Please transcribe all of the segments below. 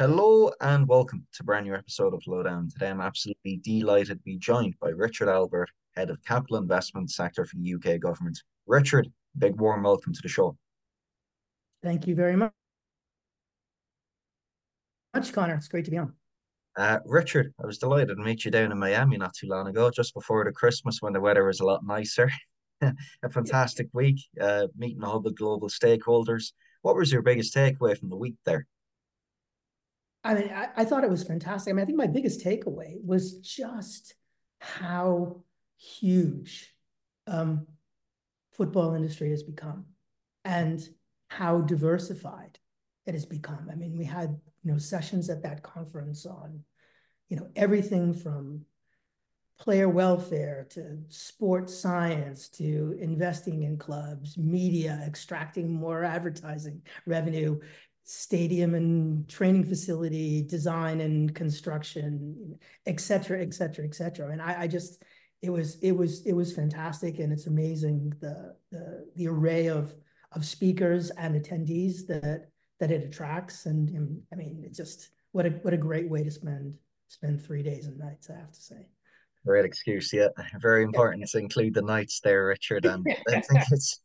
Hello and welcome to a brand new episode of Lowdown. Today I'm absolutely delighted to be joined by Richard Albert, Head of Capital Investment Sector for the UK Government. Richard, big warm welcome to the show. Thank you very much, Much, Connor. It's great to be on. Uh, Richard, I was delighted to meet you down in Miami not too long ago, just before the Christmas when the weather was a lot nicer. a fantastic week, uh, meeting all the global stakeholders. What was your biggest takeaway from the week there? I mean, I, I thought it was fantastic. I mean, I think my biggest takeaway was just how huge um, football industry has become and how diversified it has become. I mean, we had you know sessions at that conference on you know everything from player welfare to sports science to investing in clubs, media, extracting more advertising revenue, stadium and training facility design and construction, et cetera, et cetera, et cetera. And I, I just, it was, it was, it was fantastic. And it's amazing the, the, the array of, of speakers and attendees that, that it attracts. And, and I mean, it's just, what a, what a great way to spend, spend three days and nights, I have to say. Great excuse, yeah. Very important to include the nights there, Richard. And I think it's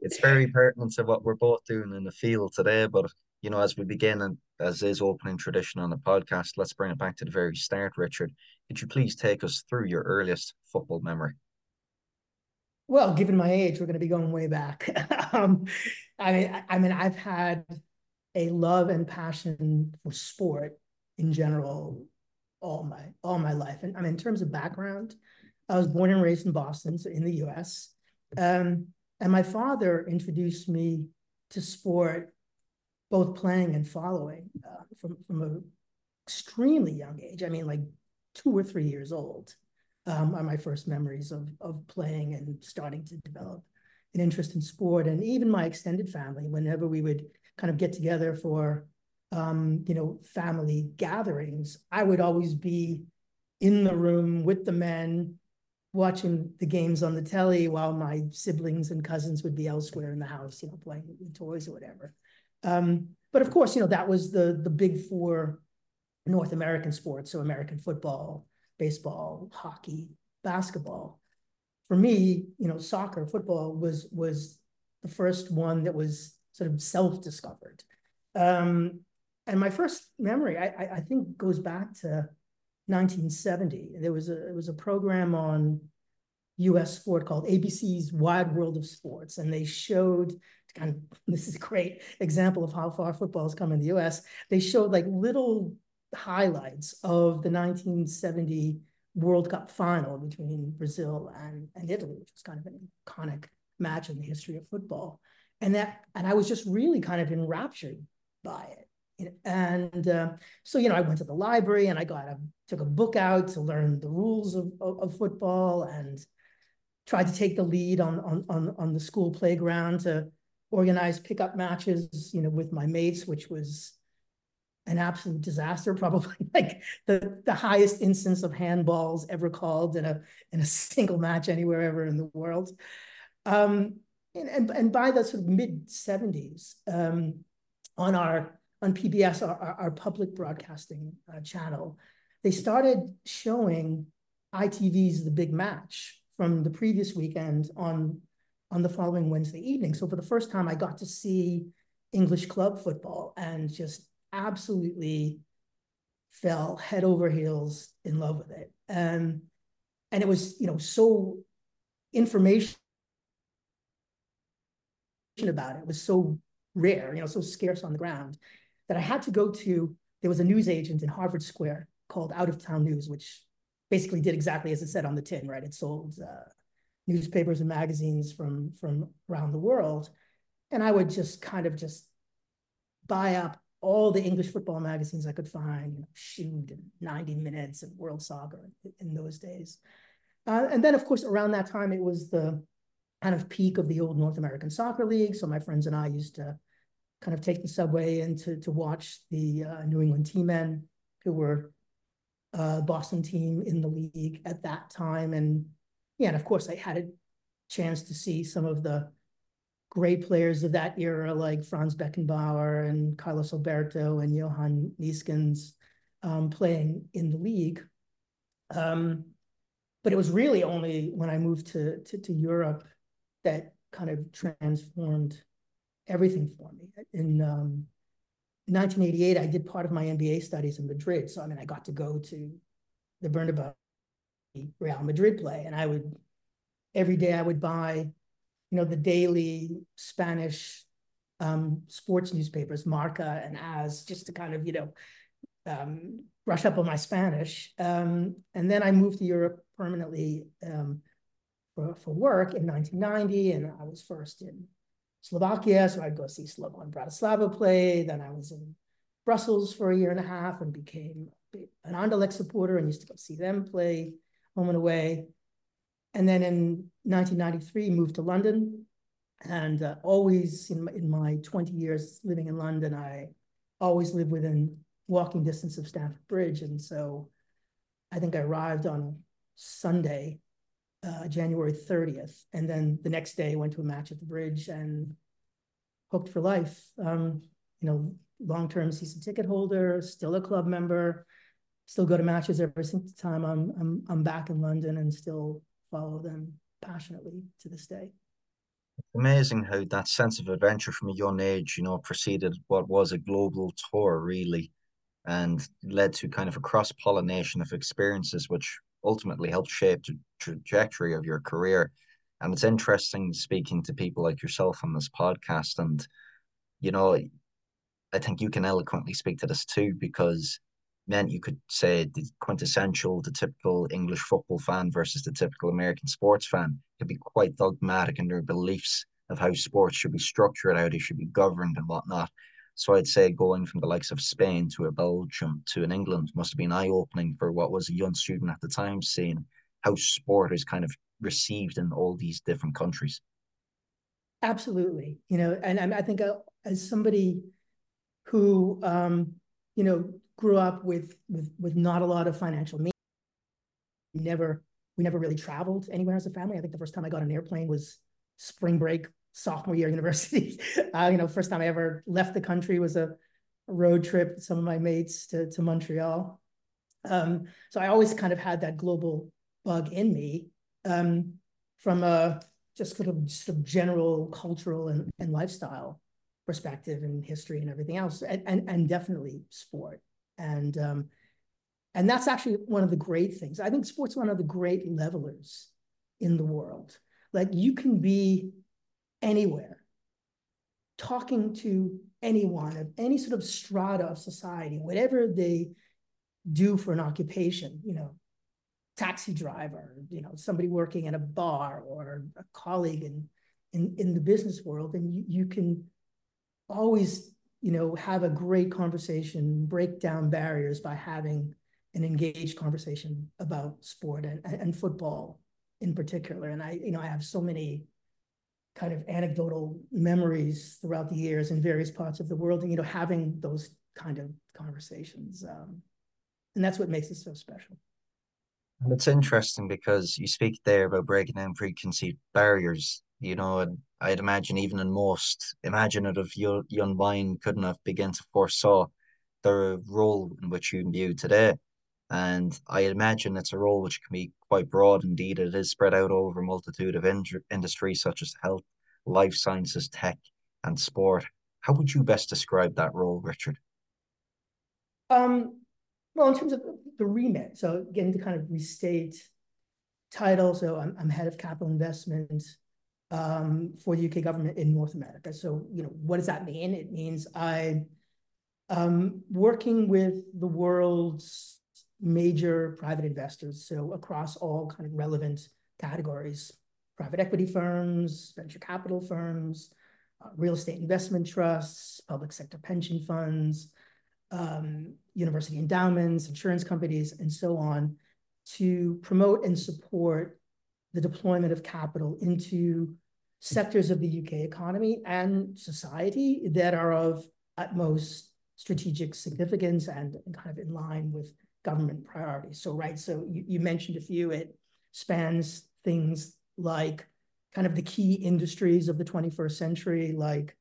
it's very pertinent to what we're both doing in the field today. But you know, as we begin and as is opening tradition on the podcast, let's bring it back to the very start, Richard. Could you please take us through your earliest football memory? Well, given my age, we're going to be going way back. um, I mean, I mean, I've had a love and passion for sport in general all my all my life. And I mean, in terms of background, I was born and raised in Boston, so in the U.S. Um, and my father introduced me to sport both playing and following uh, from from an extremely young age. I mean, like two or three years old um, are my first memories of of playing and starting to develop an interest in sport. And even my extended family, whenever we would kind of get together for um, you know family gatherings, I would always be in the room with the men watching the games on the telly while my siblings and cousins would be elsewhere in the house, you know, playing with toys or whatever. Um, but of course, you know, that was the the big four North American sports, so American football, baseball, hockey, basketball. For me, you know, soccer, football was was the first one that was sort of self-discovered. Um, and my first memory, I, think, goes back to 1970. There was a it was a program on U.S. sport called ABC's Wide World of Sports, and they showed of this is a great example of how far football has come in the U.S. They showed like little highlights of the 1970 World Cup final between Brazil and, and Italy, which was kind of an iconic match in the history of football. And that, and I was just really kind of enraptured by it. And uh, so, you know, I went to the library and I got a took a book out to learn the rules of, of, of football and tried to take the lead on on on, on the school playground to organize pickup matches, you know, with my mates, which was an absolute disaster, probably like the, the highest instance of handballs ever called in a in a single match anywhere ever in the world. Um, and, and, and by the sort of mid 70s, um, on our on PBS, our, our public broadcasting uh, channel, they started showing ITV's The Big Match from the previous weekend on on the following Wednesday evening. So for the first time, I got to see English club football and just absolutely fell head over heels in love with it. And and it was, you know, so information about it was so rare, you know, so scarce on the ground that I had to go to, there was a news agent in Harvard Square called Out of Town News, which basically did exactly as it said on the tin, right? It sold uh, newspapers and magazines from from around the world, and I would just kind of just buy up all the English football magazines I could find, you know, Shoot and 90 Minutes and World Soccer in those days. Uh, and then, of course, around that time, it was the kind of peak of the old North American Soccer League. So my friends and I used to kind of take the subway and to, to watch the uh, New England Tea Men, who were uh, Boston team in the league at that time. And yeah, and of course I had a chance to see some of the great players of that era like Franz Beckenbauer and Carlos Alberto and Johan Neeskens um, playing in the league. Um, but it was really only when I moved to, to, to Europe that kind of transformed everything for me. In um, 1988, I did part of my MBA studies in Madrid. So, I mean, I got to go to the Bernabeu Real Madrid play, and I would, every day I would buy, you know, the daily Spanish um, sports newspapers, Marca and AS, just to kind of, you know, um, brush up on my Spanish. Um, and then I moved to Europe permanently um, for, for work in 1990, and I was first in Slovakia, so I'd go see Slovan Bratislava play. Then I was in Brussels for a year and a half and became an Anderlecht supporter and used to go see them play home and away. And then in 1993, moved to London. And uh, always in my, in my 20 years living in London, I always lived within walking distance of Stamford Bridge. And so I think I arrived on Sunday, uh, January 30th. And then the next day went to a match at the bridge and hooked for life. Um, you know, long-term season ticket holder, still a club member, still go to matches every since the time I'm, I'm, I'm back in London and still follow them passionately to this day. It's amazing how that sense of adventure from a young age, you know, preceded what was a global tour, really and led to kind of a cross pollination of experiences, which ultimately helped shape the trajectory of your career. And it's interesting speaking to people like yourself on this podcast. And, you know, I think you can eloquently speak to this too, because meant you could say the quintessential, the typical English football fan versus the typical American sports fan could be quite dogmatic in their beliefs of how sports should be structured, how they should be governed and whatnot. So I'd say going from the likes of Spain to a Belgium to an England must have been eye opening for what was a young student at the time, seeing how sport is kind of received in all these different countries. Absolutely, you know, and, I think uh, as somebody who um, you know grew up with with with not a lot of financial means, never we never really traveled anywhere as a family. I think the first time I got an airplane was spring break sophomore year university. Uh, you know, first time I ever left the country was a, a road trip with some of my mates to, to Montreal. Um, so I always kind of had that global bug in me um, from a just sort of, sort of general cultural and, and lifestyle perspective and history and everything else, and, and, and definitely sport. And um, and that's actually one of the great things. I think sports one of the great levelers in the world. Like you can be anywhere, talking to anyone of any sort of strata of society, whatever they do for an occupation, you know, taxi driver, you know, somebody working at a bar or a colleague in in, in the business world, and you, you can always, you know, have a great conversation, break down barriers by having an engaged conversation about sport and, and football in particular. And I, you know, I have so many kind of anecdotal memories throughout the years in various parts of the world and you know having those kind of conversations um, and that's what makes it so special and it's interesting because you speak there about breaking down preconceived barriers you know and i'd imagine even in most imaginative young, mind couldn't have begun to foresaw the role in which you imbue today and I imagine it's a role which can be quite broad indeed. It is spread out over a multitude of in- industries such as health, life sciences, tech, and sport. How would you best describe that role, Richard? Um, well, in terms of the remit, so again, to kind of restate title, so I'm, I'm head of capital investment um, for the UK government in North America. So, you know, what does that mean? It means I um working with the world's major private investors, so across all kind of relevant categories, private equity firms, venture capital firms, uh, real estate investment trusts, public sector pension funds, um, university endowments, insurance companies, and so on, to promote and support the deployment of capital into sectors of the UK economy and society that are of utmost strategic significance and, kind of in line with government priorities. So, right, so you, you mentioned a few, it spans things like kind of the key industries of the 21st century, like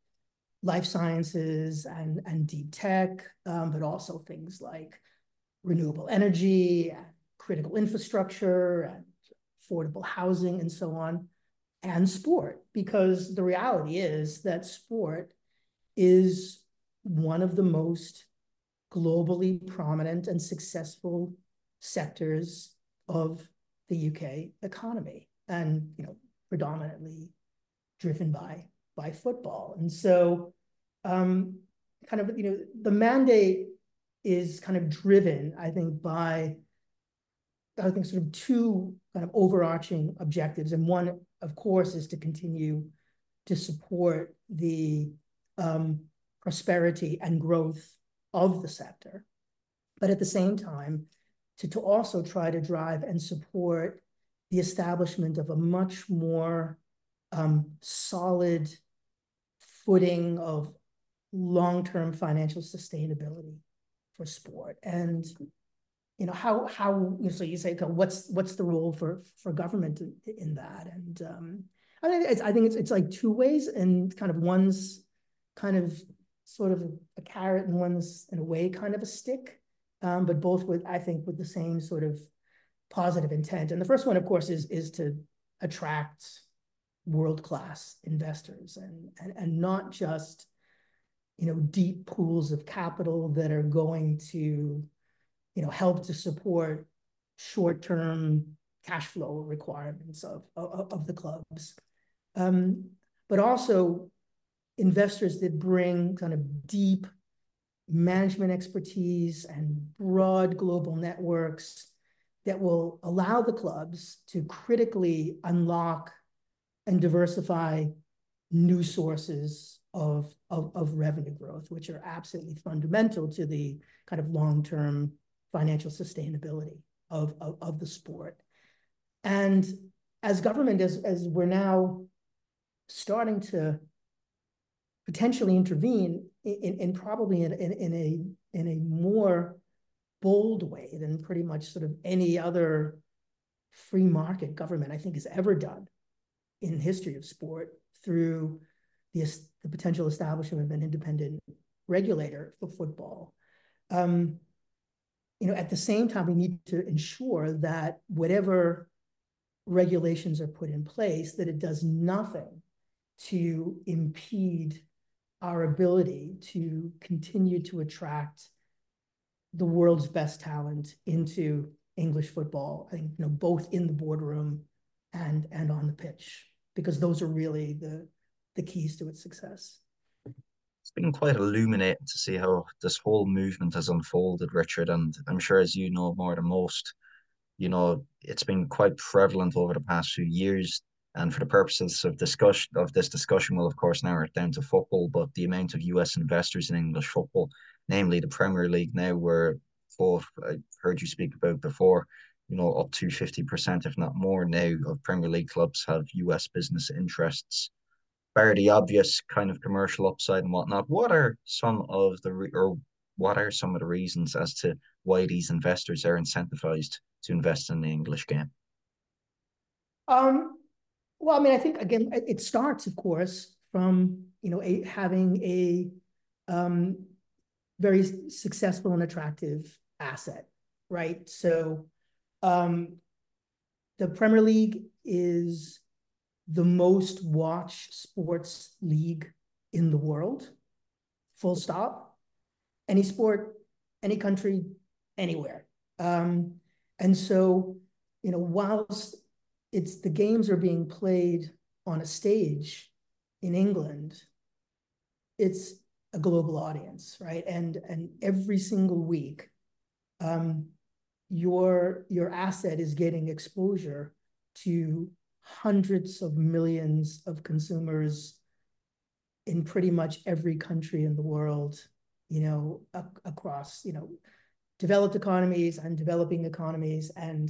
life sciences and, and deep tech, um, but also things like renewable energy, critical infrastructure, and affordable housing, and so on, and sport. Because the reality is that sport is one of the most globally prominent and successful sectors of the UK economy, and you know, predominantly driven by by football. And so, um, kind of, you know, the mandate is kind of driven, I think, by I think sort of two kind of overarching objectives. And one, of course, is to continue to support the um, prosperity and growth of the sector, but at the same time, to, to also try to drive and support the establishment of a much more um, solid footing of long-term financial sustainability for sport. And you know how how so you say what's what's the role for for government in, that? And um, I think it's I think it's it's like two ways, and kind of one's kind of sort of a carrot and one's in a way kind of a stick, um, but both with I think with the same sort of positive intent. And the first one, of course, is is to attract world-class investors and, and and not just you know deep pools of capital that are going to you know help to support short-term cash flow requirements of of, of the clubs. Um, but also investors that bring kind of deep management expertise and broad global networks that will allow the clubs to critically unlock and diversify new sources of, of, of revenue growth, which are absolutely fundamental to the kind of long-term financial sustainability of, of, of the sport. And as government, as, as we're now starting to potentially intervene in, in probably in, in, in a in a more bold way than pretty much sort of any other free market government I think has ever done in history of sport through the, the potential establishment of an independent regulator for football. Um, you know, at the same time, we need to ensure that whatever regulations are put in place, that it does nothing to impede our ability to continue to attract the world's best talent into English football. I think you know both in the boardroom and and on the pitch because those are really the the keys to its success. It's been quite illuminating to see how this whole movement has unfolded, Richard. And I'm sure, as you know more than most, you know it's been quite prevalent over the past few years. And for the purposes of discussion of this discussion, we'll of course narrow it down to football. But the amount of U.S. investors in English football, namely the Premier League, now where both I heard you speak about before, you know, up to 50%, if not more now, of Premier League clubs have US business interests. Bar the obvious kind of commercial upside and whatnot, what are some of the, or what are some of the reasons as to why these investors are incentivized to invest in the English game? Um, well, I mean, I think again, it starts, of course, from you know a, having a um, very successful and attractive asset, right? So um, the Premier League is the most watched sports league in the world, full stop. Any sport, any country, anywhere. Um, and so, you know, whilst it's the games are being played on a stage in England, it's a global audience, right? And and every single week, um, your your asset is getting exposure to hundreds of millions of consumers in pretty much every country in the world you know across you know developed economies and developing economies. And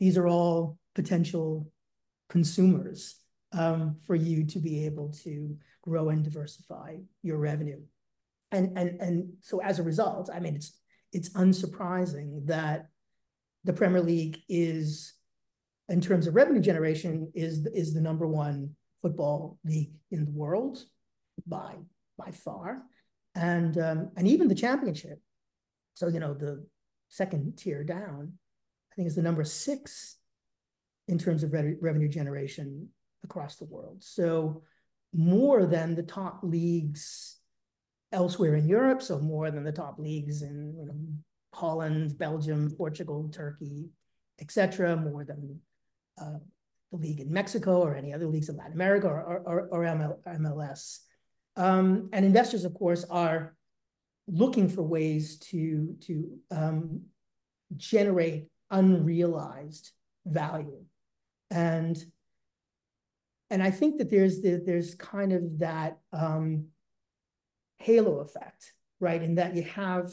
these are all potential consumers um, for you to be able to grow and diversify your revenue. And and and so as a result i mean it's it's unsurprising that the Premier League is in terms of revenue generation, is is the number one football league in the world by by far, and um, and even the championship. So you know the second tier down, I think is the number six in terms of re revenue generation across the world. So more than the top leagues elsewhere in Europe, so more than the top leagues in you know, Holland, Belgium, Portugal, Turkey, etc., more than uh, the league in Mexico or any other leagues in Latin America or, or, or ML, MLS. Um, and investors, of course, are looking for ways to, to um, generate unrealized value. And, and I think that there's, the, there's kind of that um, halo effect, right? In that you have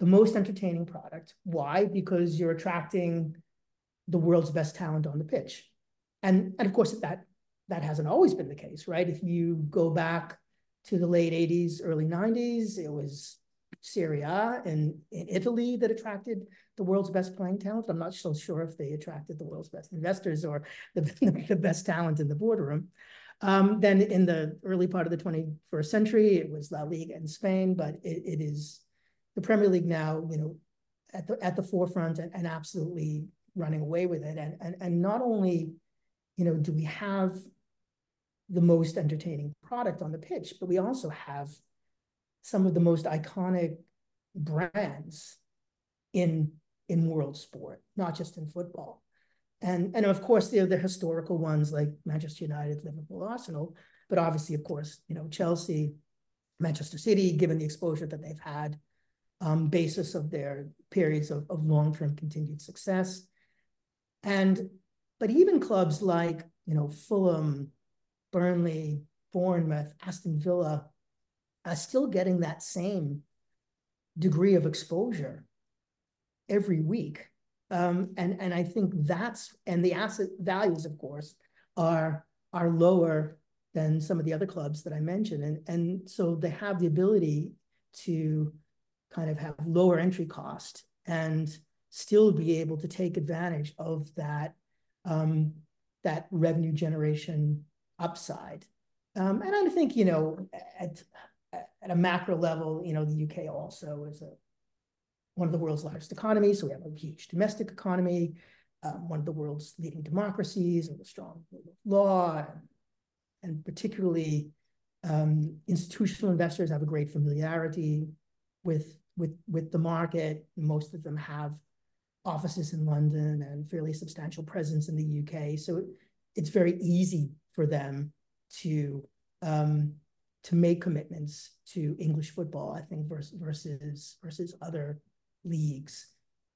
the most entertaining product. Why? Because you're attracting the world's best talent on the pitch. And, and of course, that, that hasn't always been the case, right? If you go back to the late 80s, early 90s, it was Serie A and in, Italy that attracted the world's best playing talent. I'm not so sure if they attracted the world's best investors or the, the best talent in the boardroom. Um, then in the early part of the 21st century, it was La Liga in Spain, but it, it is the Premier League now, you know, at the at the forefront and, and absolutely running away with it. And, and and not only, you know, do we have the most entertaining product on the pitch, but we also have some of the most iconic brands in in world sport, not just in football. And, and of course, there are the historical ones like Manchester United, Liverpool, Arsenal, but obviously, of course, you know, Chelsea, Manchester City, given the exposure that they've had, um, basis of their periods of, of long-term continued success. And, but even clubs like, you know, Fulham, Burnley, Bournemouth, Aston Villa are still getting that same degree of exposure every week. Um, and, and I think that's, and the asset values, of course, are, are lower than some of the other clubs that I mentioned. And, and so they have the ability to kind of have lower entry cost and still be able to take advantage of that, um, that revenue generation upside. Um, and I think, you know, at, at a macro level, you know, the UK also is one of the world's largest economies. So we have a huge domestic economy, um, one of the world's leading democracies with a strong law, and, and particularly institutional investors have a great familiarity with with with the market. Most of them have offices in London and fairly substantial presence in the UK. So it's very easy for them to um, to make commitments to English football, I think, versus versus versus other leagues.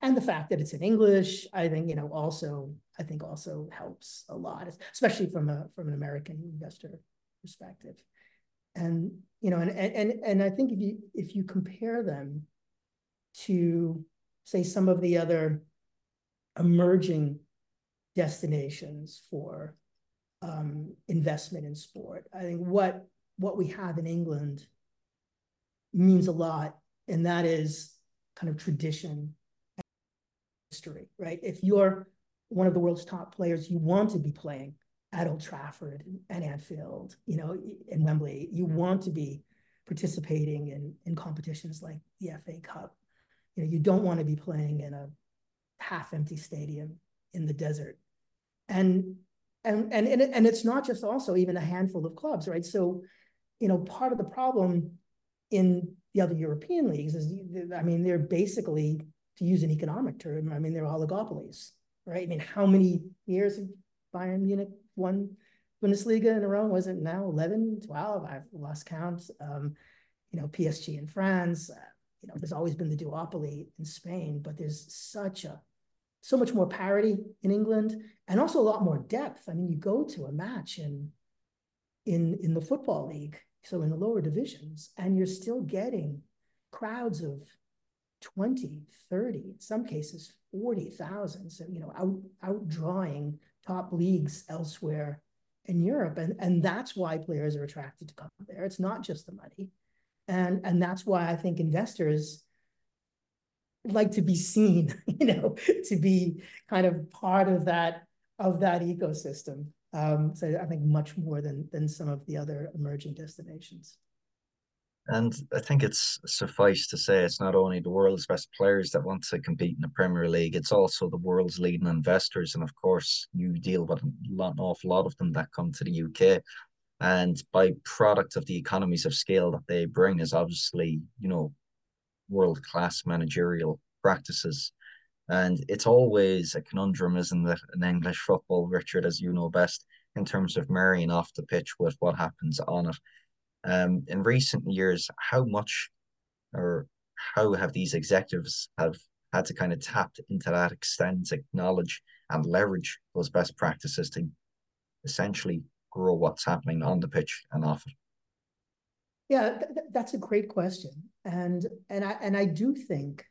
And the fact that it's in English, I think, you know, also, I think also helps a lot, especially from a from an American investor perspective. And, you know, and and and I think if you if you compare them to say some of the other emerging destinations for um, investment in sport. I think what what we have in England means a lot, and that is kind of tradition history, right? If you're one of the world's top players, you want to be playing at Old Trafford and Anfield, you know, in Wembley. You want to be participating in, in competitions like the FA Cup. You know, you don't want to be playing in a half-empty stadium in the desert. And and and and, it, and it's not just also even a handful of clubs, right? So, you know, part of the problem in the other European leagues is, I mean, they're basically, to use an economic term, I mean, they're oligopolies, right? I mean, how many years have Bayern Munich won Bundesliga in a row? Was it now 11, 12? I've lost count. Um, you know, PSG in France, you know, there's always been the duopoly in Spain, but there's such a, so much more parity in England and also a lot more depth. I mean, you go to a match in, in, in the football league so in the lower divisions, and you're still getting crowds of 20, 30, in some cases 40,000. So, you know, out, outdrawing top leagues elsewhere in Europe. And, and that's why players are attracted to come there. It's not just the money. And, and that's why I think investors like to be seen, you know, to be kind of part of that of that ecosystem. Um, so I think much more than than some of the other emerging destinations. And I think it's suffice to say it's not only the world's best players that want to compete in the Premier League, it's also the world's leading investors. And of course, you deal with an awful lot of them that come to the UK. And by product of the economies of scale that they bring is obviously, you know, world class managerial practices. And it's always a conundrum, isn't it, in English football, Richard, as you know best, in terms of marrying off the pitch with what happens on it. Um, in recent years, how much or how have these executives have had to kind of tap into that extensive knowledge and leverage those best practices to essentially grow what's happening on the pitch and off it? Yeah, th that's a great question, and and I and I do think,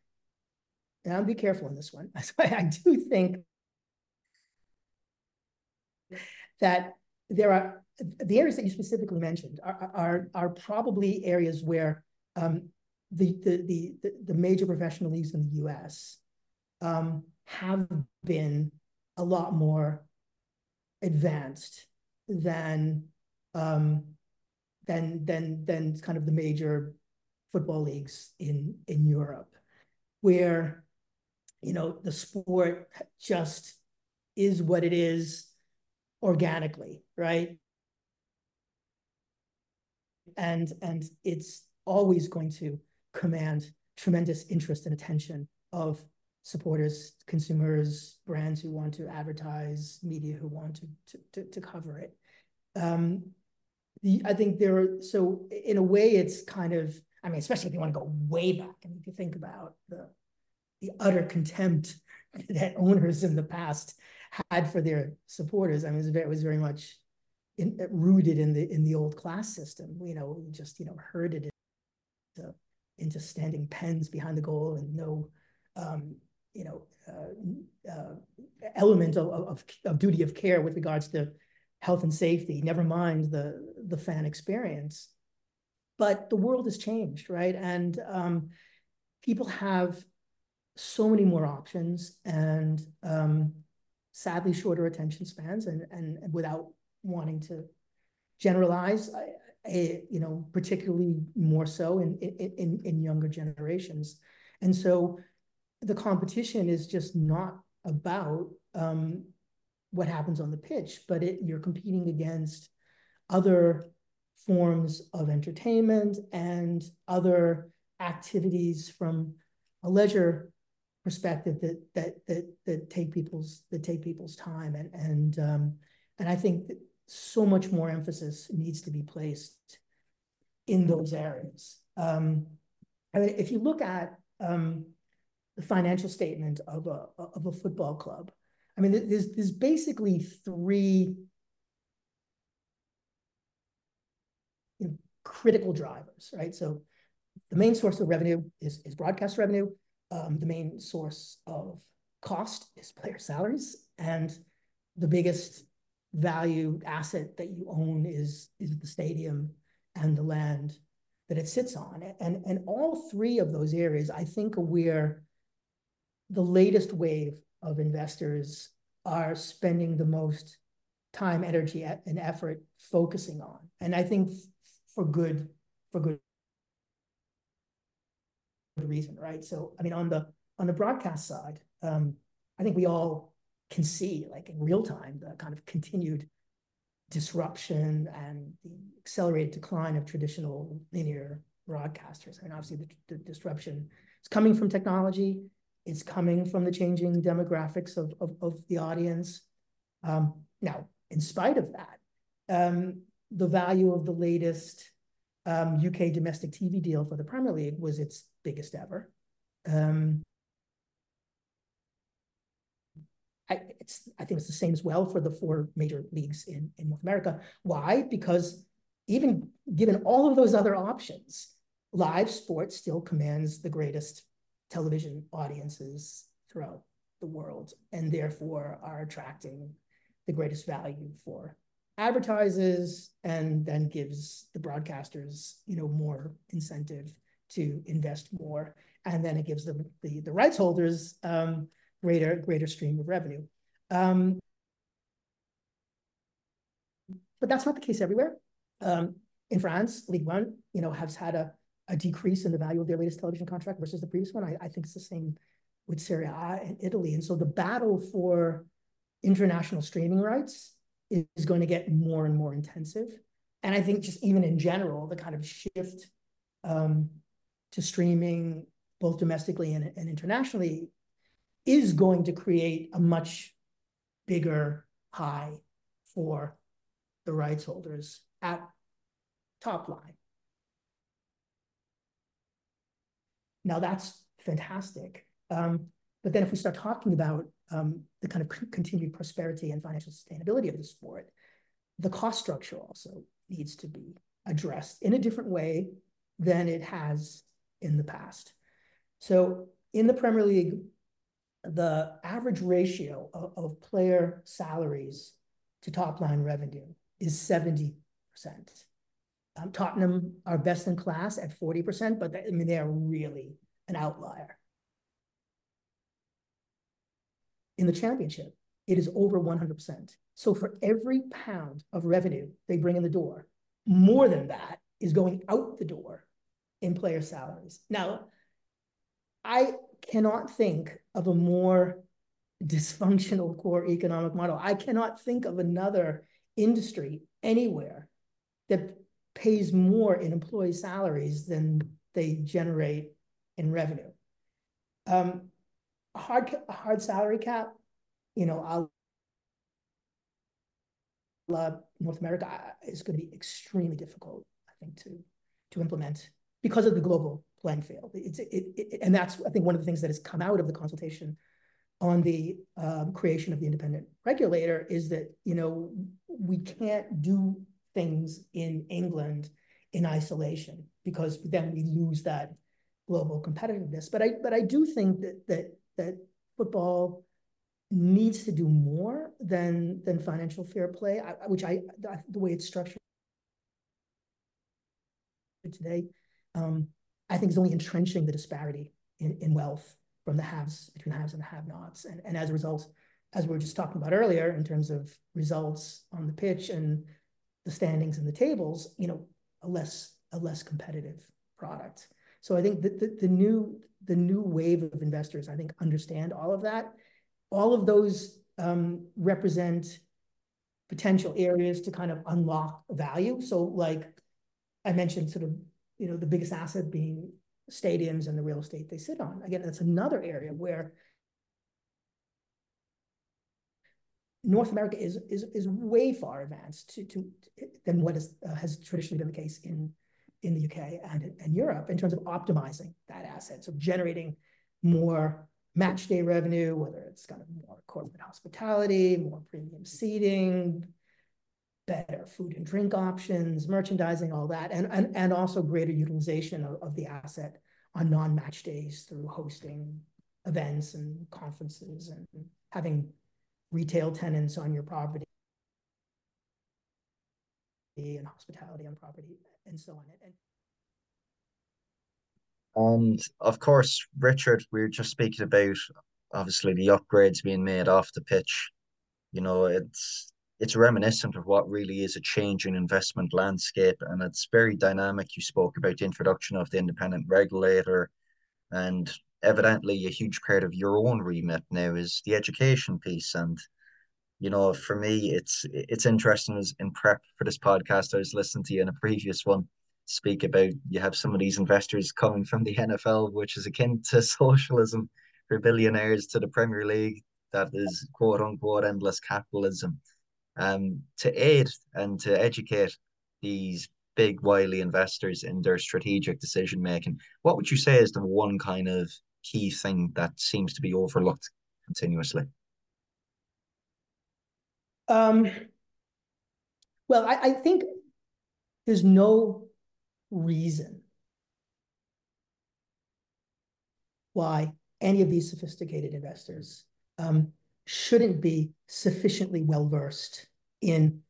and I'll be careful on this one. I do think that there are the areas that you specifically mentioned are are, are probably areas where um, the, the the the major professional leagues in the U.S. Um, have been a lot more advanced than um, than than than kind of the major football leagues in in Europe, where you know the sport just is what it is organically, right? And and it's always going to command tremendous interest and attention of supporters, consumers, brands who want to advertise, media who want to to, to, to cover it. Um, the, I think there are so in a way it's kind of I mean especially if you want to go way back and if you think about the the utter contempt that owners in the past had for their supporters. I mean, it was very, it was very much in, rooted in the in the old class system. You know, just you know herded into, into standing pens behind the goal and no, um, you know, uh, uh, element of, of, of duty of care with regards to health and safety. Never mind the the fan experience. But the world has changed, right? And um, people have so many more options, and um, sadly shorter attention spans and, and, without wanting to generalize, I, I, you know, particularly more so in, in, in younger generations. And so the competition is just not about um, what happens on the pitch, but it, you're competing against other forms of entertainment and other activities from a leisure perspective that that that that take people's that take people's time and and um, and I think that so much more emphasis needs to be placed in those areas. Um, I mean, if you look at um, the financial statement of a of a football club, I mean, there's there's basically three you know, critical drivers, right? So the main source of revenue is is broadcast revenue um, the main source of cost is player salaries, and the biggest value asset that you own is is the stadium and the land that it sits on. And and all three of those areas, I think, are where the latest wave of investors are spending the most time, energy, and effort focusing on. And I think for good for good reason, right? So, I mean, on the on the broadcast side, um, I think we all can see, like in real time, the kind of continued disruption and the accelerated decline of traditional linear broadcasters. I mean, obviously, the, the disruption is coming from technology. It's coming from the changing demographics of, of, of the audience. Um, now, in spite of that, um, the value of the latest um, UK domestic TV deal for the Premier League was its biggest ever. Um, I, I think it's the same as well for the four major leagues in, in North America. Why? Because even given all of those other options, live sports still commands the greatest television audiences throughout the world and therefore are attracting the greatest value for advertises and then gives the broadcasters, you know, more incentive to invest more. And then it gives them the, the rights holders um, greater, greater stream of revenue. Um, but that's not the case everywhere. Um, in France, Ligue 1, you know, has had a, a decrease in the value of their latest television contract versus the previous one. I, I think it's the same with Serie A in Italy. And so the battle for international streaming rights is, is going to get more and more intensive. And I think just even in general, the kind of shift um, to streaming, both domestically and, and internationally, is going to create a much bigger high for the rights holders at top line. Now that's fantastic. Um, but then if we start talking about um, the kind of continued prosperity and financial sustainability of the sport, the cost structure also needs to be addressed in a different way than it has in the past. So in the Premier League, the average ratio of, of player salaries to top line revenue is 70%. Um, Tottenham are best in class at 40%, but they, I mean, they are really an outlier. In the championship, it is over 100%. So for every pound of revenue they bring in the door, more than that is going out the door in player salaries. Now, I cannot think of a more dysfunctional core economic model. I cannot think of another industry anywhere that pays more in employee salaries than they generate in revenue. Um, a hard, a hard salary cap, you know, I'll, uh, North America is going to be extremely difficult, I think, to to implement because of the global playing field. It's it, it, and that's I think one of the things that has come out of the consultation on the um, creation of the independent regulator is that you know we can't do things in England in isolation because then we lose that global competitiveness. But I but I do think that that that football needs to do more than than financial fair play, I, which I the way it's structured today, um, I think is only entrenching the disparity in, in wealth from the haves between the haves and the have-nots, and and as a result, as we were just talking about earlier, in terms of results on the pitch and the standings and the tables, you know, a less a less competitive product. So I think that the, the new the new wave of investors, I think, understand all of that. All of those um, represent potential areas to kind of unlock value. So, like I mentioned, sort of, you know, the biggest asset being stadiums and the real estate they sit on. Again, that's another area where North America is is is way far advanced to, to than what is, uh, has traditionally been the case in in the UK and, and Europe in terms of optimizing that asset. So generating more match day revenue, whether it's kind of more corporate hospitality, more premium seating, better food and drink options, merchandising, all that, and, and, and also greater utilization of, of the asset on non-match days through hosting events and conferences and having retail tenants on your property and hospitality on property and so on. And, and of course, Richard, we are just speaking about obviously the upgrades being made off the pitch. You know, it's it's reminiscent of what really is a changing investment landscape, and it's very dynamic. You spoke about the introduction of the independent regulator, and evidently a huge part of your own remit now is the education piece and you know, for me, it's it's interesting as in prep for this podcast, I was listening to you in a previous one speak about you have some of these investors coming from the NFL, which is akin to socialism for billionaires to the Premier League, that is quote unquote endless capitalism. Um, to aid and to educate these big wily investors in their strategic decision making, what would you say is the one kind of key thing that seems to be overlooked continuously? Um, well, I, I think there's no reason why any of these sophisticated investors um, shouldn't be sufficiently well versed in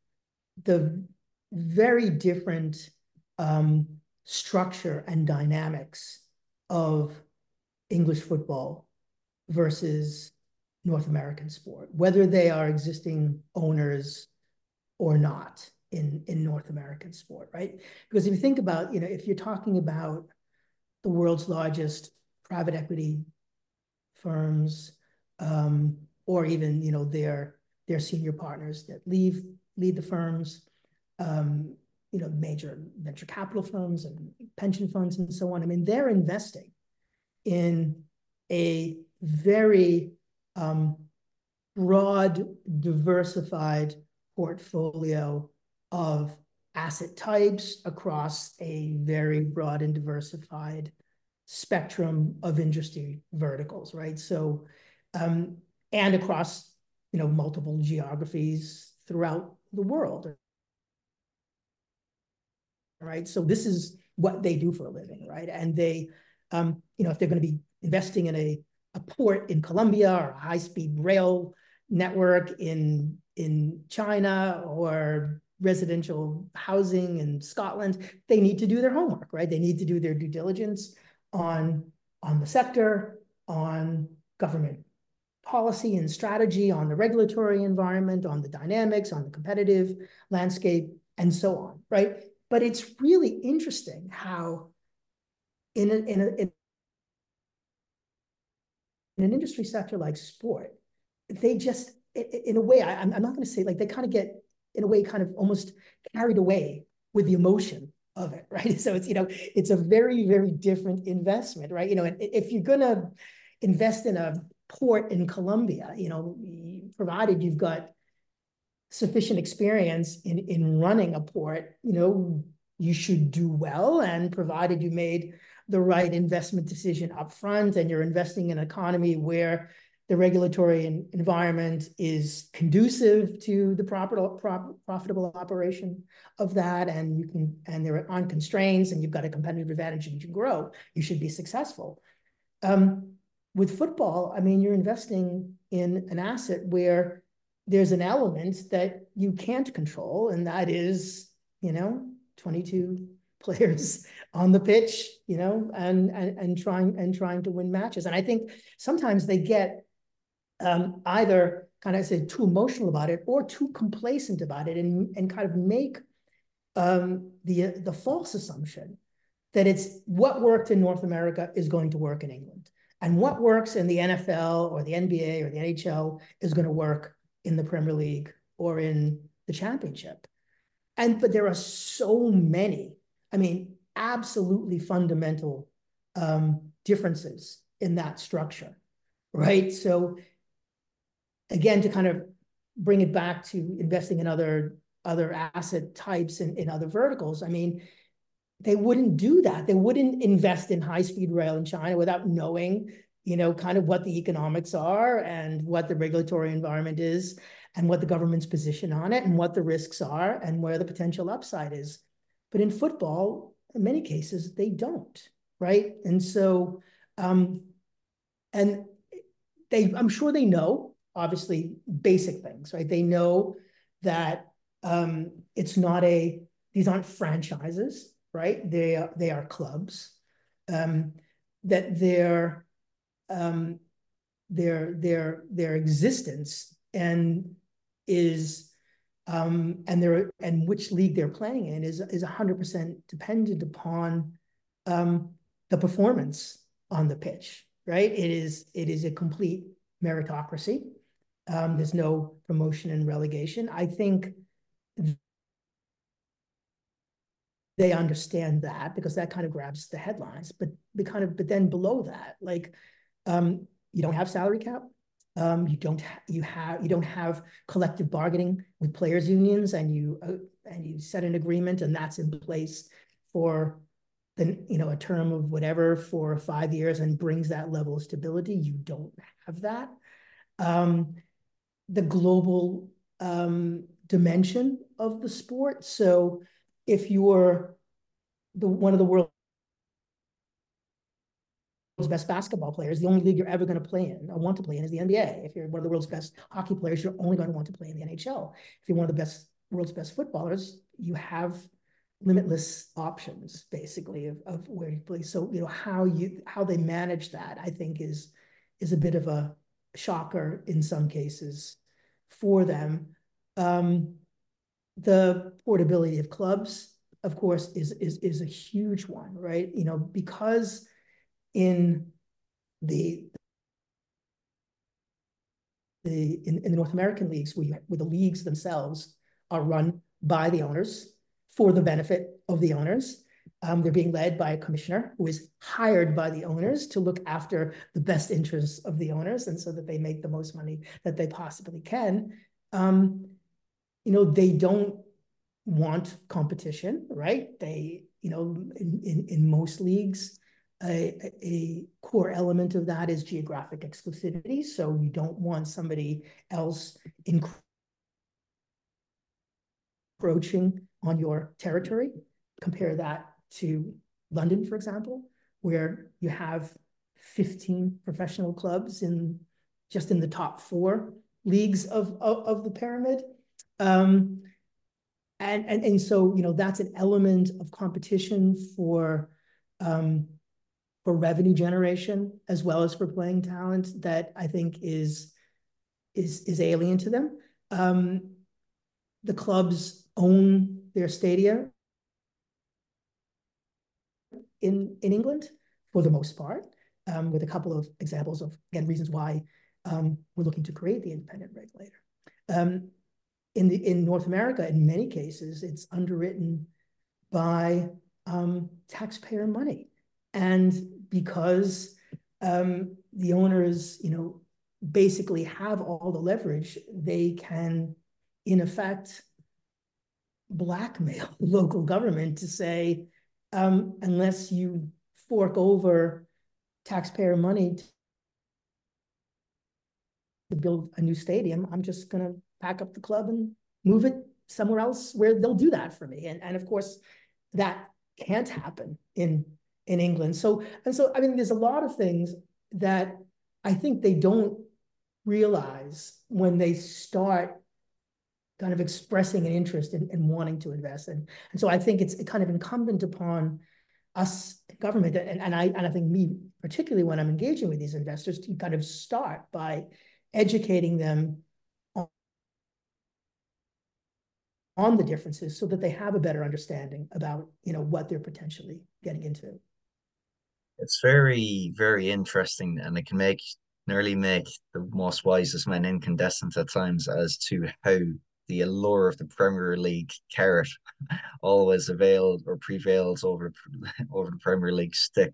the very different um, structure and dynamics of English football versus North American sport, whether they are existing owners or not. in in North American sport, right? Because if you think about, you know, if you're talking about the world's largest private equity firms, um, or even, you know, their their senior partners that leave lead the firms, um, you know, major venture capital firms and pension funds and so on. I mean, they're investing in a very um, broad, diversified portfolio of asset types across a very broad and diversified spectrum of industry verticals, right? So, um, and across, you know, multiple geographies throughout the world, right? So this is what they do for a living, right? And they, um, you know, if they're going to be investing in a, a port in Colombia or a high-speed rail network in in China or residential housing in Scotland, they need to do their homework, right? They need to do their due diligence on, on the sector, on government policy and strategy, on the regulatory environment, on the dynamics, on the competitive landscape, and so on, right? But it's really interesting how in, a, in, a, in an industry sector like sport, they just, in a way, I, am not going to say like they kind of get in a way kind of almost carried away with the emotion of it, right? So it's, you know, it's a very, very different investment, right? You know, if you're going to invest in a port in Colombia, you know, provided you've got sufficient experience in, in running a port, you know, you should do well. And provided you made the right investment decision up front and you're investing in an economy where the regulatory environment is conducive to the profitable operation of that, and you can and there aren't constraints, and you've got a competitive advantage and you can grow, you should be successful. Um, with football, I mean, you're investing in an asset where there's an element that you can't control, and that is, you know, 22 players on the pitch, you know, and and and trying and trying to win matches. And I think sometimes they get um, either kind of say too emotional about it or too complacent about it and, and kind of make um, the, the false assumption that it's what worked in North America is going to work in England. And what works in the NFL or the NBA or the NHL is going to work in the Premier League or in the championship. And but there are so many, I mean, absolutely fundamental um, differences in that structure, right? So again, to kind of bring it back to investing in other other asset types and in, in other verticals, I mean, they wouldn't do that. They wouldn't invest in high-speed rail in China without knowing, you know, kind of what the economics are and what the regulatory environment is and what the government's position on it and what the risks are and where the potential upside is. But in football, in many cases, they don't, right? And so, um, and they, I'm sure they know obviously basic things, right? They know that um, it's not a, these aren't franchises, right? They are, they are clubs. Um, that their, um, their, their, their existence and is, um, and their, and which league they're playing in is, is 100% dependent upon um, the performance on the pitch, right? It is, it is a complete meritocracy. Um, there's no promotion and relegation. I think they understand that because that kind of grabs the headlines. But the kind of but then below that, like um, you don't have salary cap. Um, you don't you have you don't have collective bargaining with players unions, and you uh, and you set an agreement, and that's in place for the you know a term of whatever for five years, and brings that level of stability. You don't have that. Um, the global um, dimension of the sport. So if you're the one of the world's best basketball players, the only league you're ever going to play in or want to play in is the NBA. If you're one of the world's best hockey players, you're only going to want to play in the NHL. If you're one of the best world's best footballers, you have limitless options basically of, of where you play. So you know how you how they manage that, I think is is a bit of a shocker in some cases for them. Um, the portability of clubs, of course, is is is a huge one, right? You know, because in the the in, in the North American leagues, we where the leagues themselves are run by the owners for the benefit of the owners. Um, they're being led by a commissioner who is hired by the owners to look after the best interests of the owners and so that they make the most money that they possibly can. Um, you know, they don't want competition, right? They, you know, in, in, in most leagues, a, a core element of that is geographic exclusivity. So you don't want somebody else encroaching on your territory. Compare that to London, for example, where you have 15 professional clubs in just in the top four leagues of, of, of the pyramid. Um, and, and, and so, you know, that's an element of competition for, um, for revenue generation as well as for playing talent that I think is, is, is alien to them. Um, the clubs own their stadia in, in England for the most part, um, with a couple of examples of, again, reasons why um, we're looking to create the independent regulator. Um, in, the, in North America, in many cases, it's underwritten by um, taxpayer money. And because um, the owners, you know, basically have all the leverage, they can, in effect, blackmail local government to say, um, unless you fork over taxpayer money to build a new stadium, I'm just going to pack up the club and move it somewhere else where they'll do that for me. And, and of course, that can't happen in in England. So and so, I mean, there's a lot of things that I think they don't realize when they start kind of expressing an interest in, in wanting to invest. And, and so I think it's kind of incumbent upon us government and, and I and I think me particularly when I'm engaging with these investors to kind of start by educating them on, on the differences so that they have a better understanding about you know what they're potentially getting into. It's very, very interesting and it can make nearly make the most wisest men incandescent at times as to how the allure of the Premier League carrot always availed or prevails over over the Premier League stick.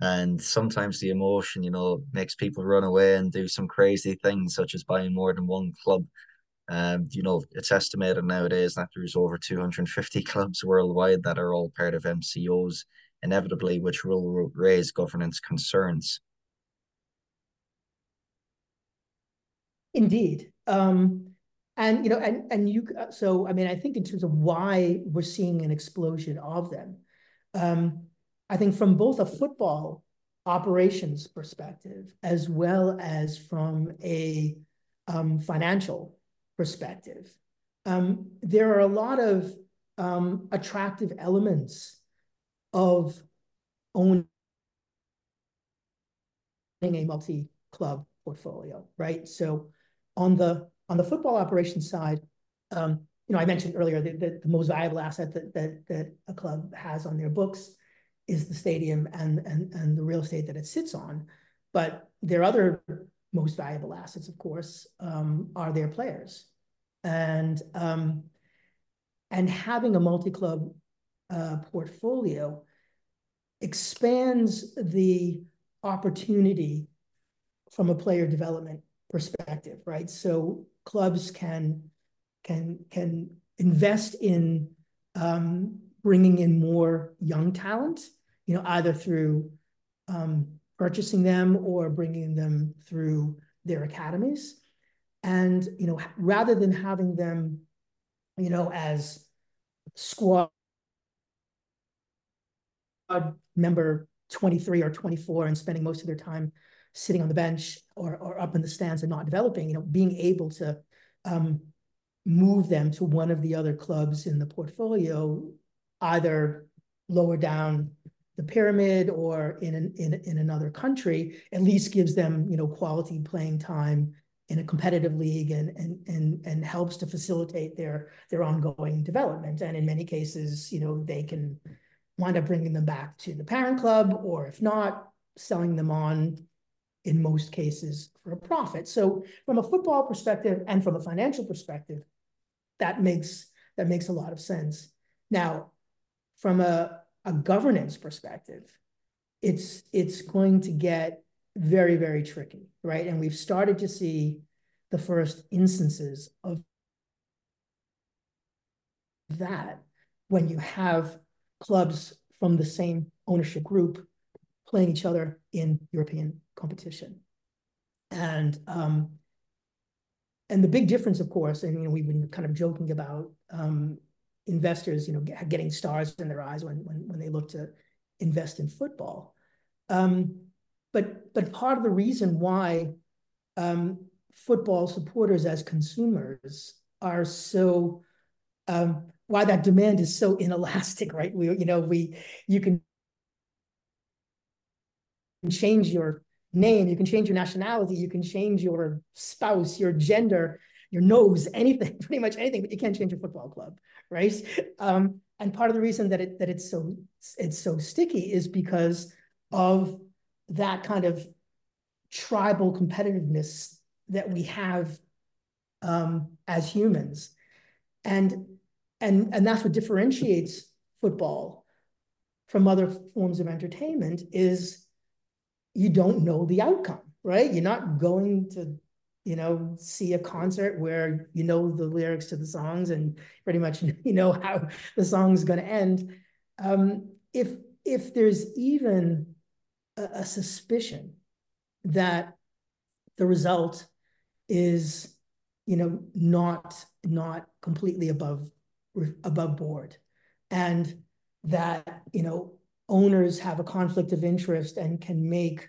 And sometimes the emotion, you know, makes people run away and do some crazy things, such as buying more than one club. Um, you know, it's estimated nowadays that there's over 250 clubs worldwide that are all part of MCOs, inevitably, which will raise governance concerns. Indeed. Um, and you know, and and you uh, so I mean, I think in terms of why we're seeing an explosion of them, um, I think from both a football operations perspective as well as from a um, financial perspective, um, there are a lot of um, attractive elements of owning a multi-club portfolio, right? So on the on the football operations side, um, you know, I mentioned earlier the most valuable asset that, that a club has on their books is the stadium and and and the real estate that it sits on. But their other most valuable assets, of course, um, are their players, and um, and having a multi-club uh, portfolio expands the opportunity from a player development perspective, right? So clubs can can can invest in um, bringing in more young talent, you know, either through um, purchasing them or bringing them through their academies, and you know, rather than having them, you know, as squad member 23 or 24 and spending most of their time sitting on the bench or, or up in the stands and not developing, you know, being able to um, move them to one of the other clubs in the portfolio, either lower down the pyramid or in an, in in another country, at least gives them you know quality playing time in a competitive league and and and and helps to facilitate their their ongoing development. And in many cases, you know, they can wind up bringing them back to the parent club, or if not, selling them on in most cases for a profit. So from a football perspective and from a financial perspective, that makes that makes a lot of sense. Now, from a, a governance perspective, it's it's going to get very, very tricky, right? And we've started to see the first instances of that when you have clubs from the same ownership group playing each other in European competition. And um, and the big difference, of course, and you know, we've been kind of joking about um, investors, you know, getting stars in their eyes when when when they look to invest in football. Um, but but part of the reason why um, football supporters as consumers are so um, why that demand is so inelastic, right? We you know we you can change your name, you can change your nationality, you can change your spouse, your gender, your nose, anything, pretty much anything, but you can't change your football club, right? Um, and part of the reason that it that it's so it's so sticky is because of that kind of tribal competitiveness that we have um, as humans. And, and, and that's what differentiates football from other forms of entertainment is you don't know the outcome, right? You're not going to, you know, see a concert where you know the lyrics to the songs and pretty much you know how the song's going to end. Um, if if there's even a, a suspicion that the result is, you know, not not completely above above board, and that you know owners have a conflict of interest and can make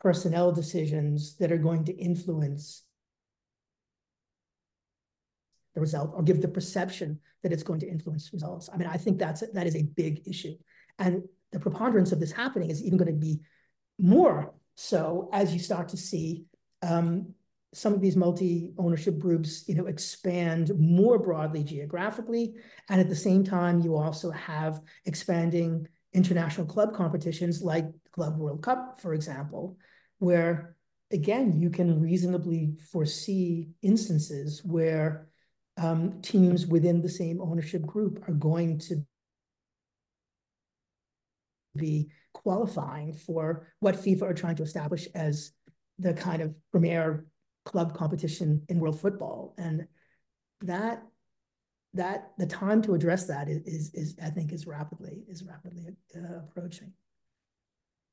personnel decisions that are going to influence the result or give the perception that it's going to influence results. I mean, I think that's that is a big issue. And the preponderance of this happening is even going to be more so as you start to see um, some of these multi-ownership groups, you know, expand more broadly geographically, and at the same time, you also have expanding international club competitions like the Club World Cup, for example, where again you can reasonably foresee instances where um, teams within the same ownership group are going to be qualifying for what FIFA are trying to establish as the kind of premier club competition in world football. And that that the time to address that is is, is I think is rapidly is rapidly uh, approaching.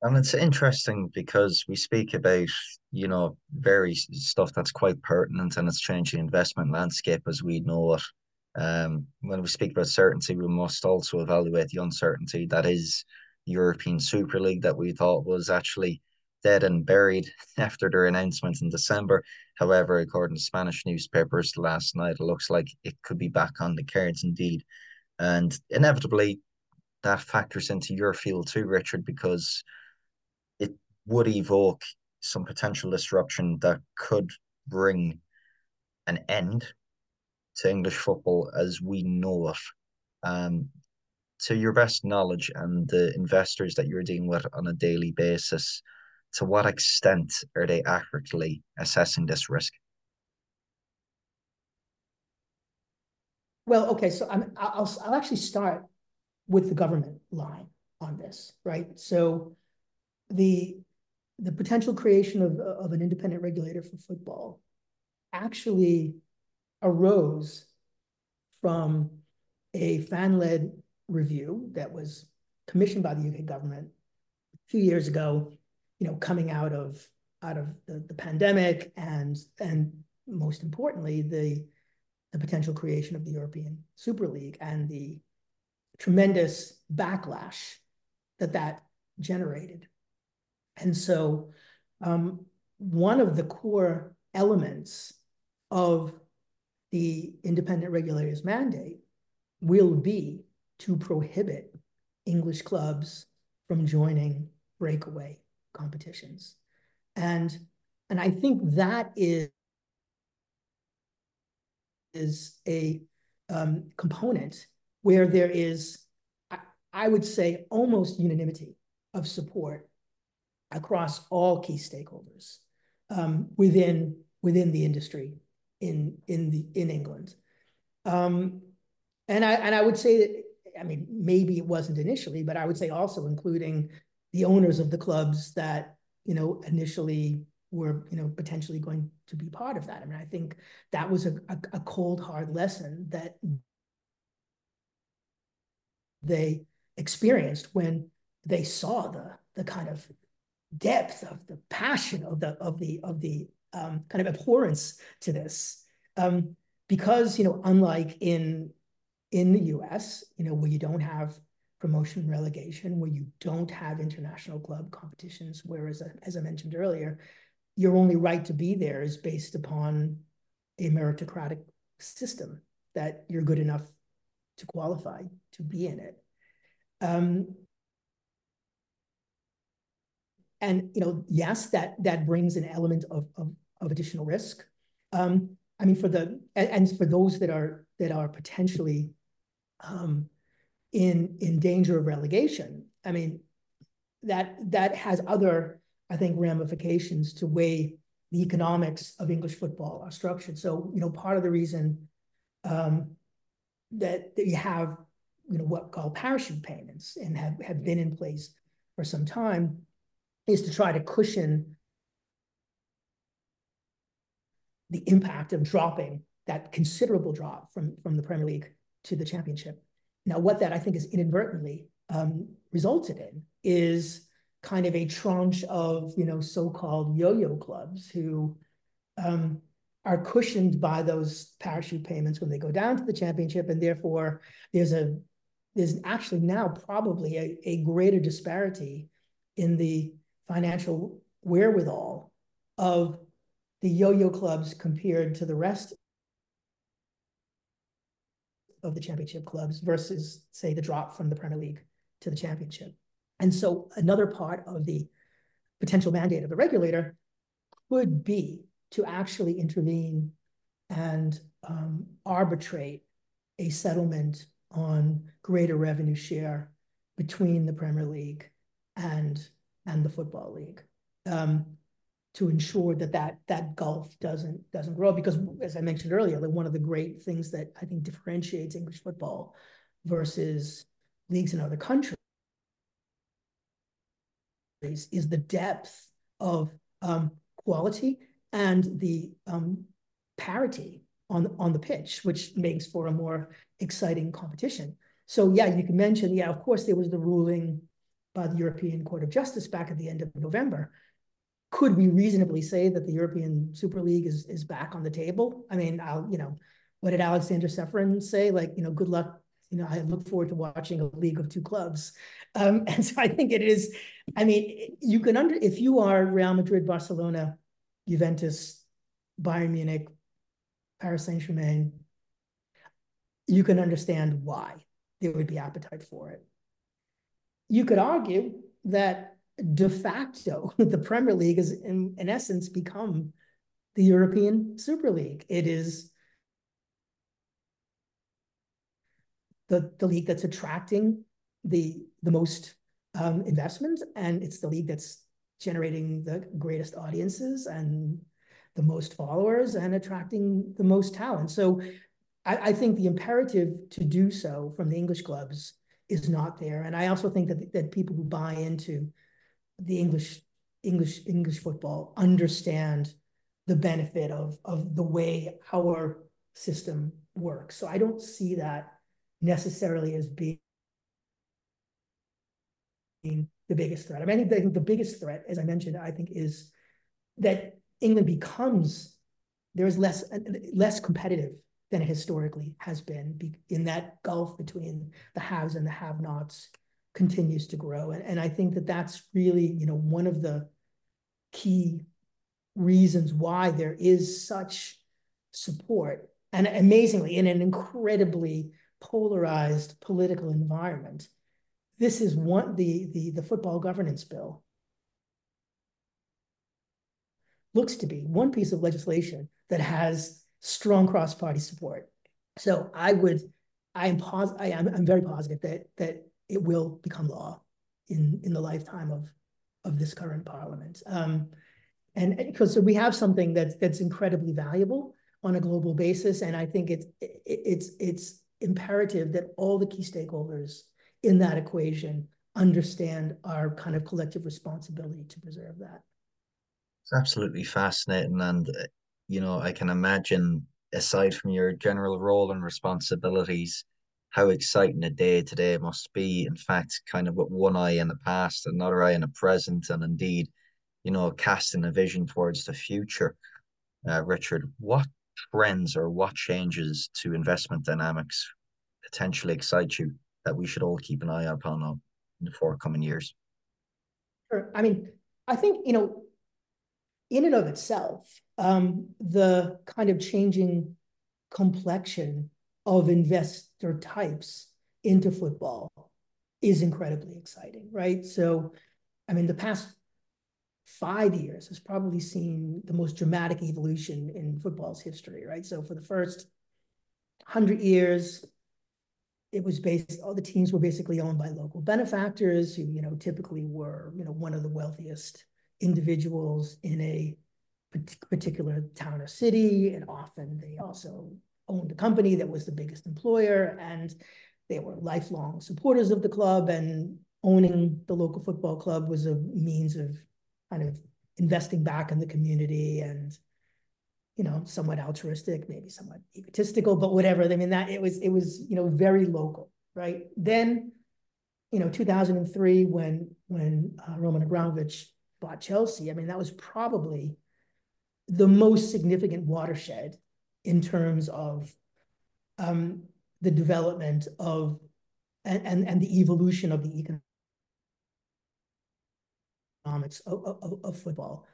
And it's interesting because we speak about, you know, very stuff that's quite pertinent and it's changing investment landscape as we know it. Um, when we speak about certainty, we must also evaluate the uncertainty that is European Super League that we thought was actually dead and buried after their announcement in December. However, according to Spanish newspapers last night, it looks like it could be back on the cards indeed. And inevitably, that factors into your field too, Richard, because it would evoke some potential disruption that could bring an end to English football as we know it. Um, to your best knowledge and the investors that you're dealing with on a daily basis, to what extent are they accurately assessing this risk? Well, okay, so I'm, I'll, I'll actually start with the government line on this, right? So the the potential creation of, of an independent regulator for football actually arose from a fan-led review that was commissioned by the UK government a few years ago, you know, coming out of out of the, the pandemic and and most importantly, the the potential creation of the European Super League and the tremendous backlash that that generated. And so um, one of the core elements of the independent regulator's mandate will be to prohibit English clubs from joining breakaway competitions. And, and I think that is is a um, component where there is, I, I would say, almost unanimity of support across all key stakeholders um, within within the industry in in the in England. Um, and I and I would say that I mean maybe it wasn't initially, but I would say also including the owners of the clubs that you know initially were you know potentially going to be part of that. I mean, I think that was a, a, a cold hard lesson that they experienced when they saw the the kind of depth of the passion of the of the of the um, kind of abhorrence to this um, because you know unlike in in the US you know where you don't have promotion relegation where you don't have international club competitions whereas as I mentioned earlier your only right to be there is based upon a meritocratic system that you're good enough to qualify to be in it um, and you know, yes, that that brings an element of of, of additional risk. Um, I mean, for the and, and, for those that are that are potentially um, in in danger of relegation, I mean, that that has other, I think, ramifications to way the economics of English football are structured. So, you know, part of the reason um, that, that you have, you know, what called parachute payments and have, have been in place for some time is to try to cushion the impact of dropping that considerable drop from, from the Premier League to the Championship. Now, what that I think is inadvertently um, resulted in is kind of a tranche of you know so-called yo-yo clubs who um, are cushioned by those parachute payments when they go down to the championship, and therefore there's a there's actually now probably a, a greater disparity in the financial wherewithal of the yo-yo clubs compared to the rest of the championship clubs versus say the drop from the Premier League to the championship. And so another part of the potential mandate of the regulator could be to actually intervene and um, arbitrate a settlement on greater revenue share between the Premier League and and the Football League um, to ensure that, that that gulf doesn't doesn't grow. Because as I mentioned earlier, like one of the great things that I think differentiates English football versus leagues in other countries is the depth of um, quality and the um, parity on on the pitch, which makes for a more exciting competition. So yeah, you can mention, yeah, of course there was the ruling by the European Court of Justice back at the end of November. Could we reasonably say that the European Super League is is back on the table? I mean, I'll, you know, what did Alexander Čeferin say? Like, you know, good luck. You know, I look forward to watching a league of two clubs. Um, and so I think it is, I mean, you can under if you are Real Madrid, Barcelona, Juventus, Bayern Munich, Paris Saint-Germain, you can understand why there would be appetite for it you could argue that de facto, the Premier League has, in, in essence, become the European Super League. It is the, the league that's attracting the, the most um, investment, and it's the league that's generating the greatest audiences and the most followers and attracting the most talent. So I, I think the imperative to do so from the English clubs is not there. And I also think that that people who buy into the English English English football understand the benefit of of the way our system works. So I don't see that necessarily as being the biggest threat. I mean, I think the, the biggest threat, as I mentioned, I think is that England becomes there is less uh, less competitive than it historically has been in that gulf between the haves and the have-nots continues to grow. And, and I think that that's really, you know, one of the key reasons why there is such support and amazingly in an incredibly polarized political environment. This is one the the the football governance bill looks to be one piece of legislation that has strong cross-party support. So I would, I am pos I am I'm very positive that that it will become law in in the lifetime of of this current parliament. Um, and because so we have something that's that's incredibly valuable on a global basis, and I think it's it, it's it's imperative that all the key stakeholders in that equation understand our kind of collective responsibility to preserve that. It's absolutely fascinating, and uh, you know I can imagine aside from your general role and responsibilities, how exciting a day today must be. In fact, kind of with one eye in the past, another eye in the present, and indeed, you know, casting a vision towards the future. Uh, Richard, what trends or what changes to investment dynamics potentially excite you that we should all keep an eye upon in the forthcoming years? Sure. I mean, I think, you know, in and of itself, um, the kind of changing complexion of investor types into football is incredibly exciting, right? So, I mean, the past five years has probably seen the most dramatic evolution in football's history, right? So for the first hundred years, it was based, all the teams were basically owned by local benefactors who, you know, typically were, you know, one of the wealthiest individuals in a particular town or city. And often they also owned a company that was the biggest employer and they were lifelong supporters of the club and owning the local football club was a means of kind of investing back in the community and you know somewhat altruistic maybe somewhat egotistical but whatever. I mean that it was it was you know very local right? Then you know 2003 when when uh, roman abramovich bought chelsea i mean that was probably the most significant watershed in terms of um, the development of and, and, and the evolution of the economics of, of, of football,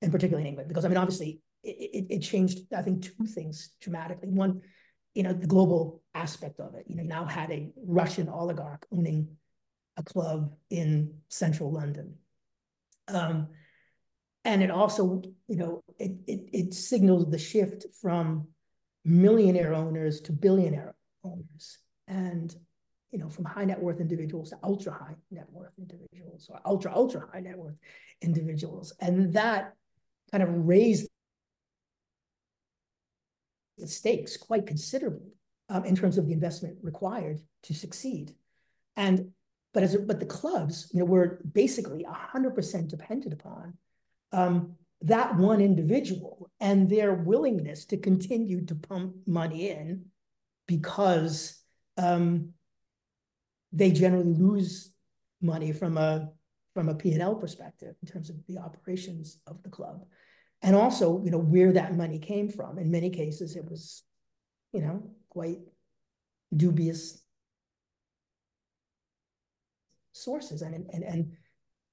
and particularly in England, because I mean, obviously, it, it, changed, I think, two things dramatically. One, you know, the global aspect of it. You know, you now had a Russian oligarch owning a club in central London. Um, and it also, you know, it, it, it signals the shift from millionaire owners to billionaire owners. And, you know, from high net worth individuals to ultra high net worth individuals or ultra, ultra high net worth individuals. And that kind of raised the stakes quite considerably um, in terms of the investment required to succeed. And but as but the clubs, you know, were basically 100% dependent upon um, that one individual and their willingness to continue to pump money in because um, they generally lose money from a from a P&L perspective in terms of the operations of the club. And also, you know, where that money came from. In many cases, it was, you know, quite dubious sources. And, and, and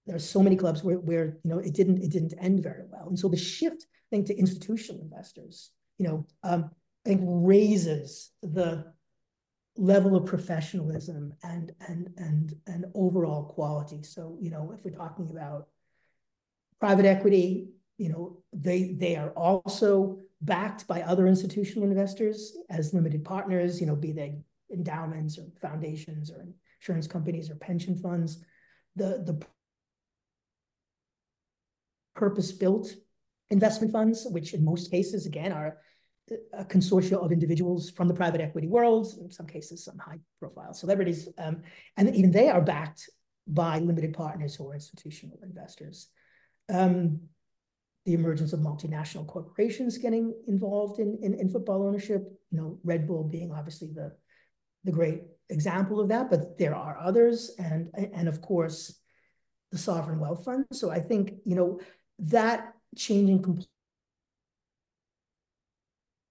there are so many clubs where, where you know it didn't it didn't end very well, and so the shift I think to institutional investors, you know, um, I think raises the level of professionalism and and and and overall quality. So you know, if we're talking about private equity, you know, they they are also backed by other institutional investors as limited partners. You know, be they endowments or foundations or insurance companies or pension funds. The the purpose-built investment funds, which in most cases, again, are a consortia of individuals from the private equity world, in some cases, some high-profile celebrities, um, and even they are backed by limited partners are institutional investors. Um, the emergence of multinational corporations getting involved in, in, in football ownership, you know, Red Bull being obviously the, the great example of that, but there are others, and, and of course, the sovereign wealth fund. So I think, you know, that changing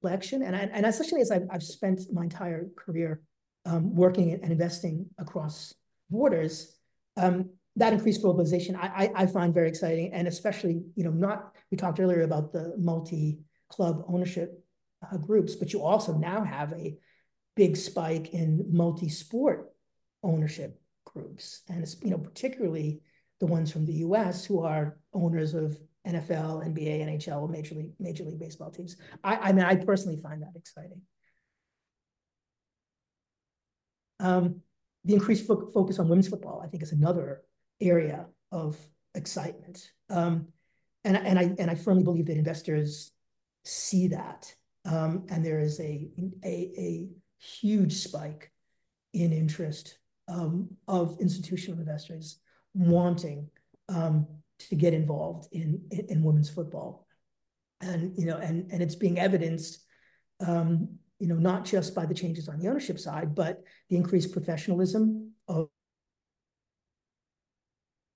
complexion, and I, and especially as I've, I've spent my entire career um, working and investing across borders, um, that increased globalization I, I, I, find very exciting, and especially you know not we talked earlier about the multi club ownership uh, groups, but you also now have a big spike in multi sport ownership groups, and it's you know particularly the ones from the U.S. who are owners of NFL, NBA, NHL, Major League, Major League Baseball teams. I, I mean, I personally find that exciting. Um, the increased fo focus on women's football, I think, is another area of excitement. Um, and, and I and I firmly believe that investors see that, um, and there is a, a a huge spike in interest um, of institutional investors wanting um, to get involved in, in, in women's football, and you know, and and it's being evidenced, um, you know, not just by the changes on the ownership side, but the increased professionalism of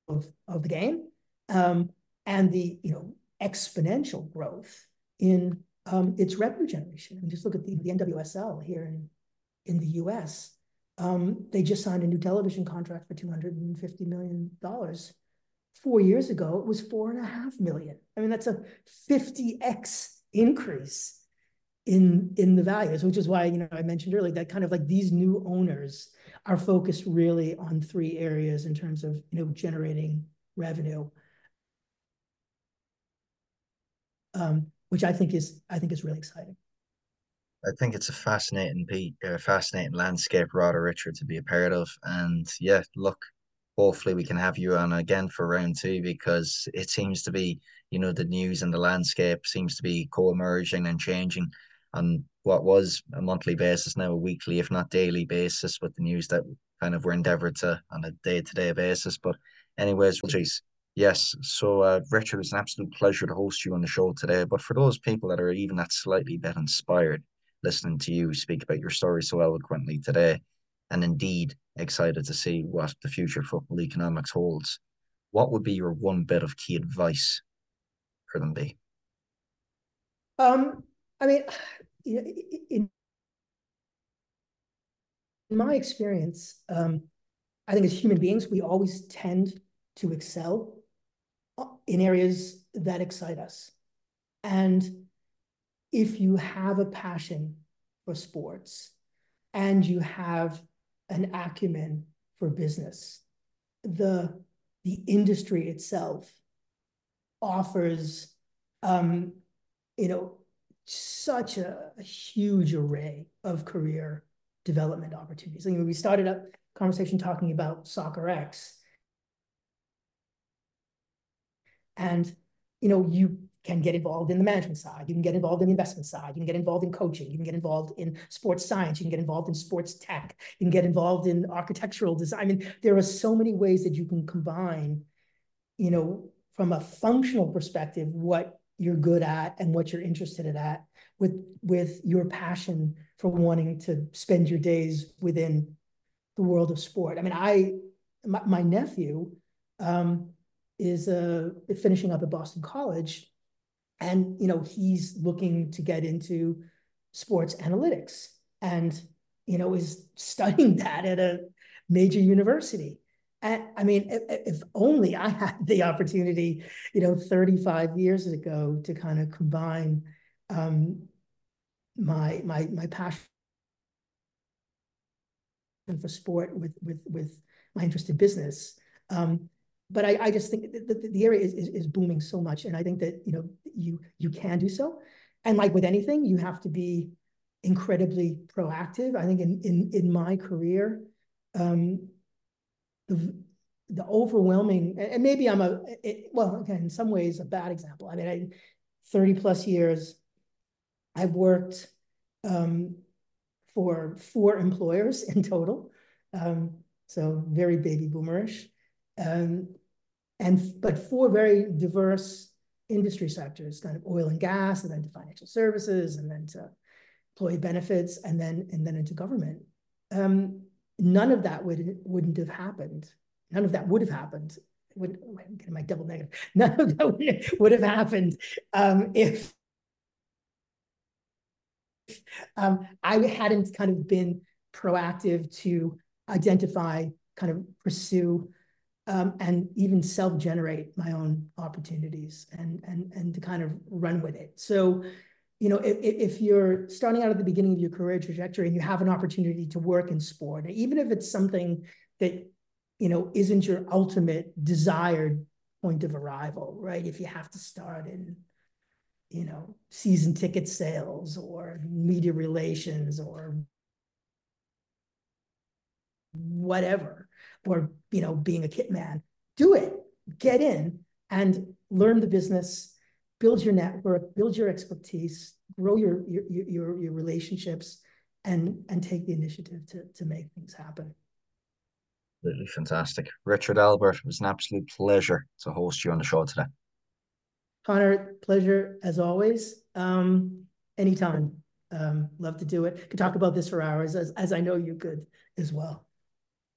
of, of the game, um, and the you know exponential growth in um, its revenue generation. I mean, just look at the, the NWSL here in in the U.S. Um, they just signed a new television contract for $250 million. Four years ago, it was four and a half million. I mean, that's a 50x increase in in the values, which is why you know I mentioned earlier that kind of like these new owners are focused really on three areas in terms of you know generating revenue, um, which I think is I think is really exciting. I think it's a fascinating beat, a fascinating landscape, rather, Richard, to be a part of. And yeah, look, hopefully we can have you on again for round two because it seems to be, you know, the news and the landscape seems to be co-emerging and changing on what was a monthly basis now a weekly, if not daily basis, with the news that kind of we're endeavored to on a day-to-day basis. But anyways, geez, yes. So uh, Richard, it's an absolute pleasure to host you on the show today. But for those people that are even that slightly bit inspired listening to you speak about your story so eloquently today, and indeed excited to see what the future football economics holds. What would be your one bit of key advice for them be? Um, I mean, in, in my experience, um, I think as human beings, we always tend to excel uh, in areas that excite us. And if you have a passion for sports and you have an acumen for business, the, the industry itself offers, um, you know, such a, a, huge array of career development opportunities. I mean, we started up conversation talking about Soccerex. And, you know, you can get involved in the management side. You can get involved in the investment side. You can get involved in coaching. You can get involved in sports science. You can get involved in sports tech. You can get involved in architectural design. I mean, there are so many ways that you can combine, you know, from a functional perspective, what you're good at and what you're interested in at with, with your passion for wanting to spend your days within the world of sport. I mean, I, my, my nephew um, is uh, finishing up at Boston College and you know he's looking to get into sports analytics and you know is studying that at a major university. And i mean if, if, only i had the opportunity you know 35 years ago to kind of combine um, my my my passion for sport with with with my interest in business um, but I, I just think that the, the area is, is, is booming so much, and I think that you know you you can do so, and like with anything, you have to be incredibly proactive. I think in in in my career, um, the the overwhelming and maybe I'm a it, well again in some ways a bad example. I mean, I thirty plus years, I've worked um, for four employers in total, um, so very baby boomerish. Um, and but four very diverse industry sectors, kind of oil and gas, and then to financial services, and then to employee benefits, and then and then into government. Um, none of that would wouldn't have happened. None of that would have happened. Would I'm getting my double negative. None of that would, would have happened um, if um, I hadn't kind of been proactive to identify, kind of pursue um, and even self-generate my own opportunities and and and to kind of run with it. So, you know, if, if you're starting out at the beginning of your career trajectory and you have an opportunity to work in sport, even if it's something that you know isn't your ultimate desired point of arrival, right? If you have to start in, you know, season ticket sales or media relations or whatever, or, you know, being a kit man, do it, get in and learn the business, build your network, build your expertise, grow your, your, your, your relationships and, and take the initiative to, to make things happen. Absolutely fantastic. Richard Albert, it was an absolute pleasure to host you on the show today. Connor, pleasure as always. Um, anytime. Um, love to do it. Could talk about this for hours, as, as I know you could as well.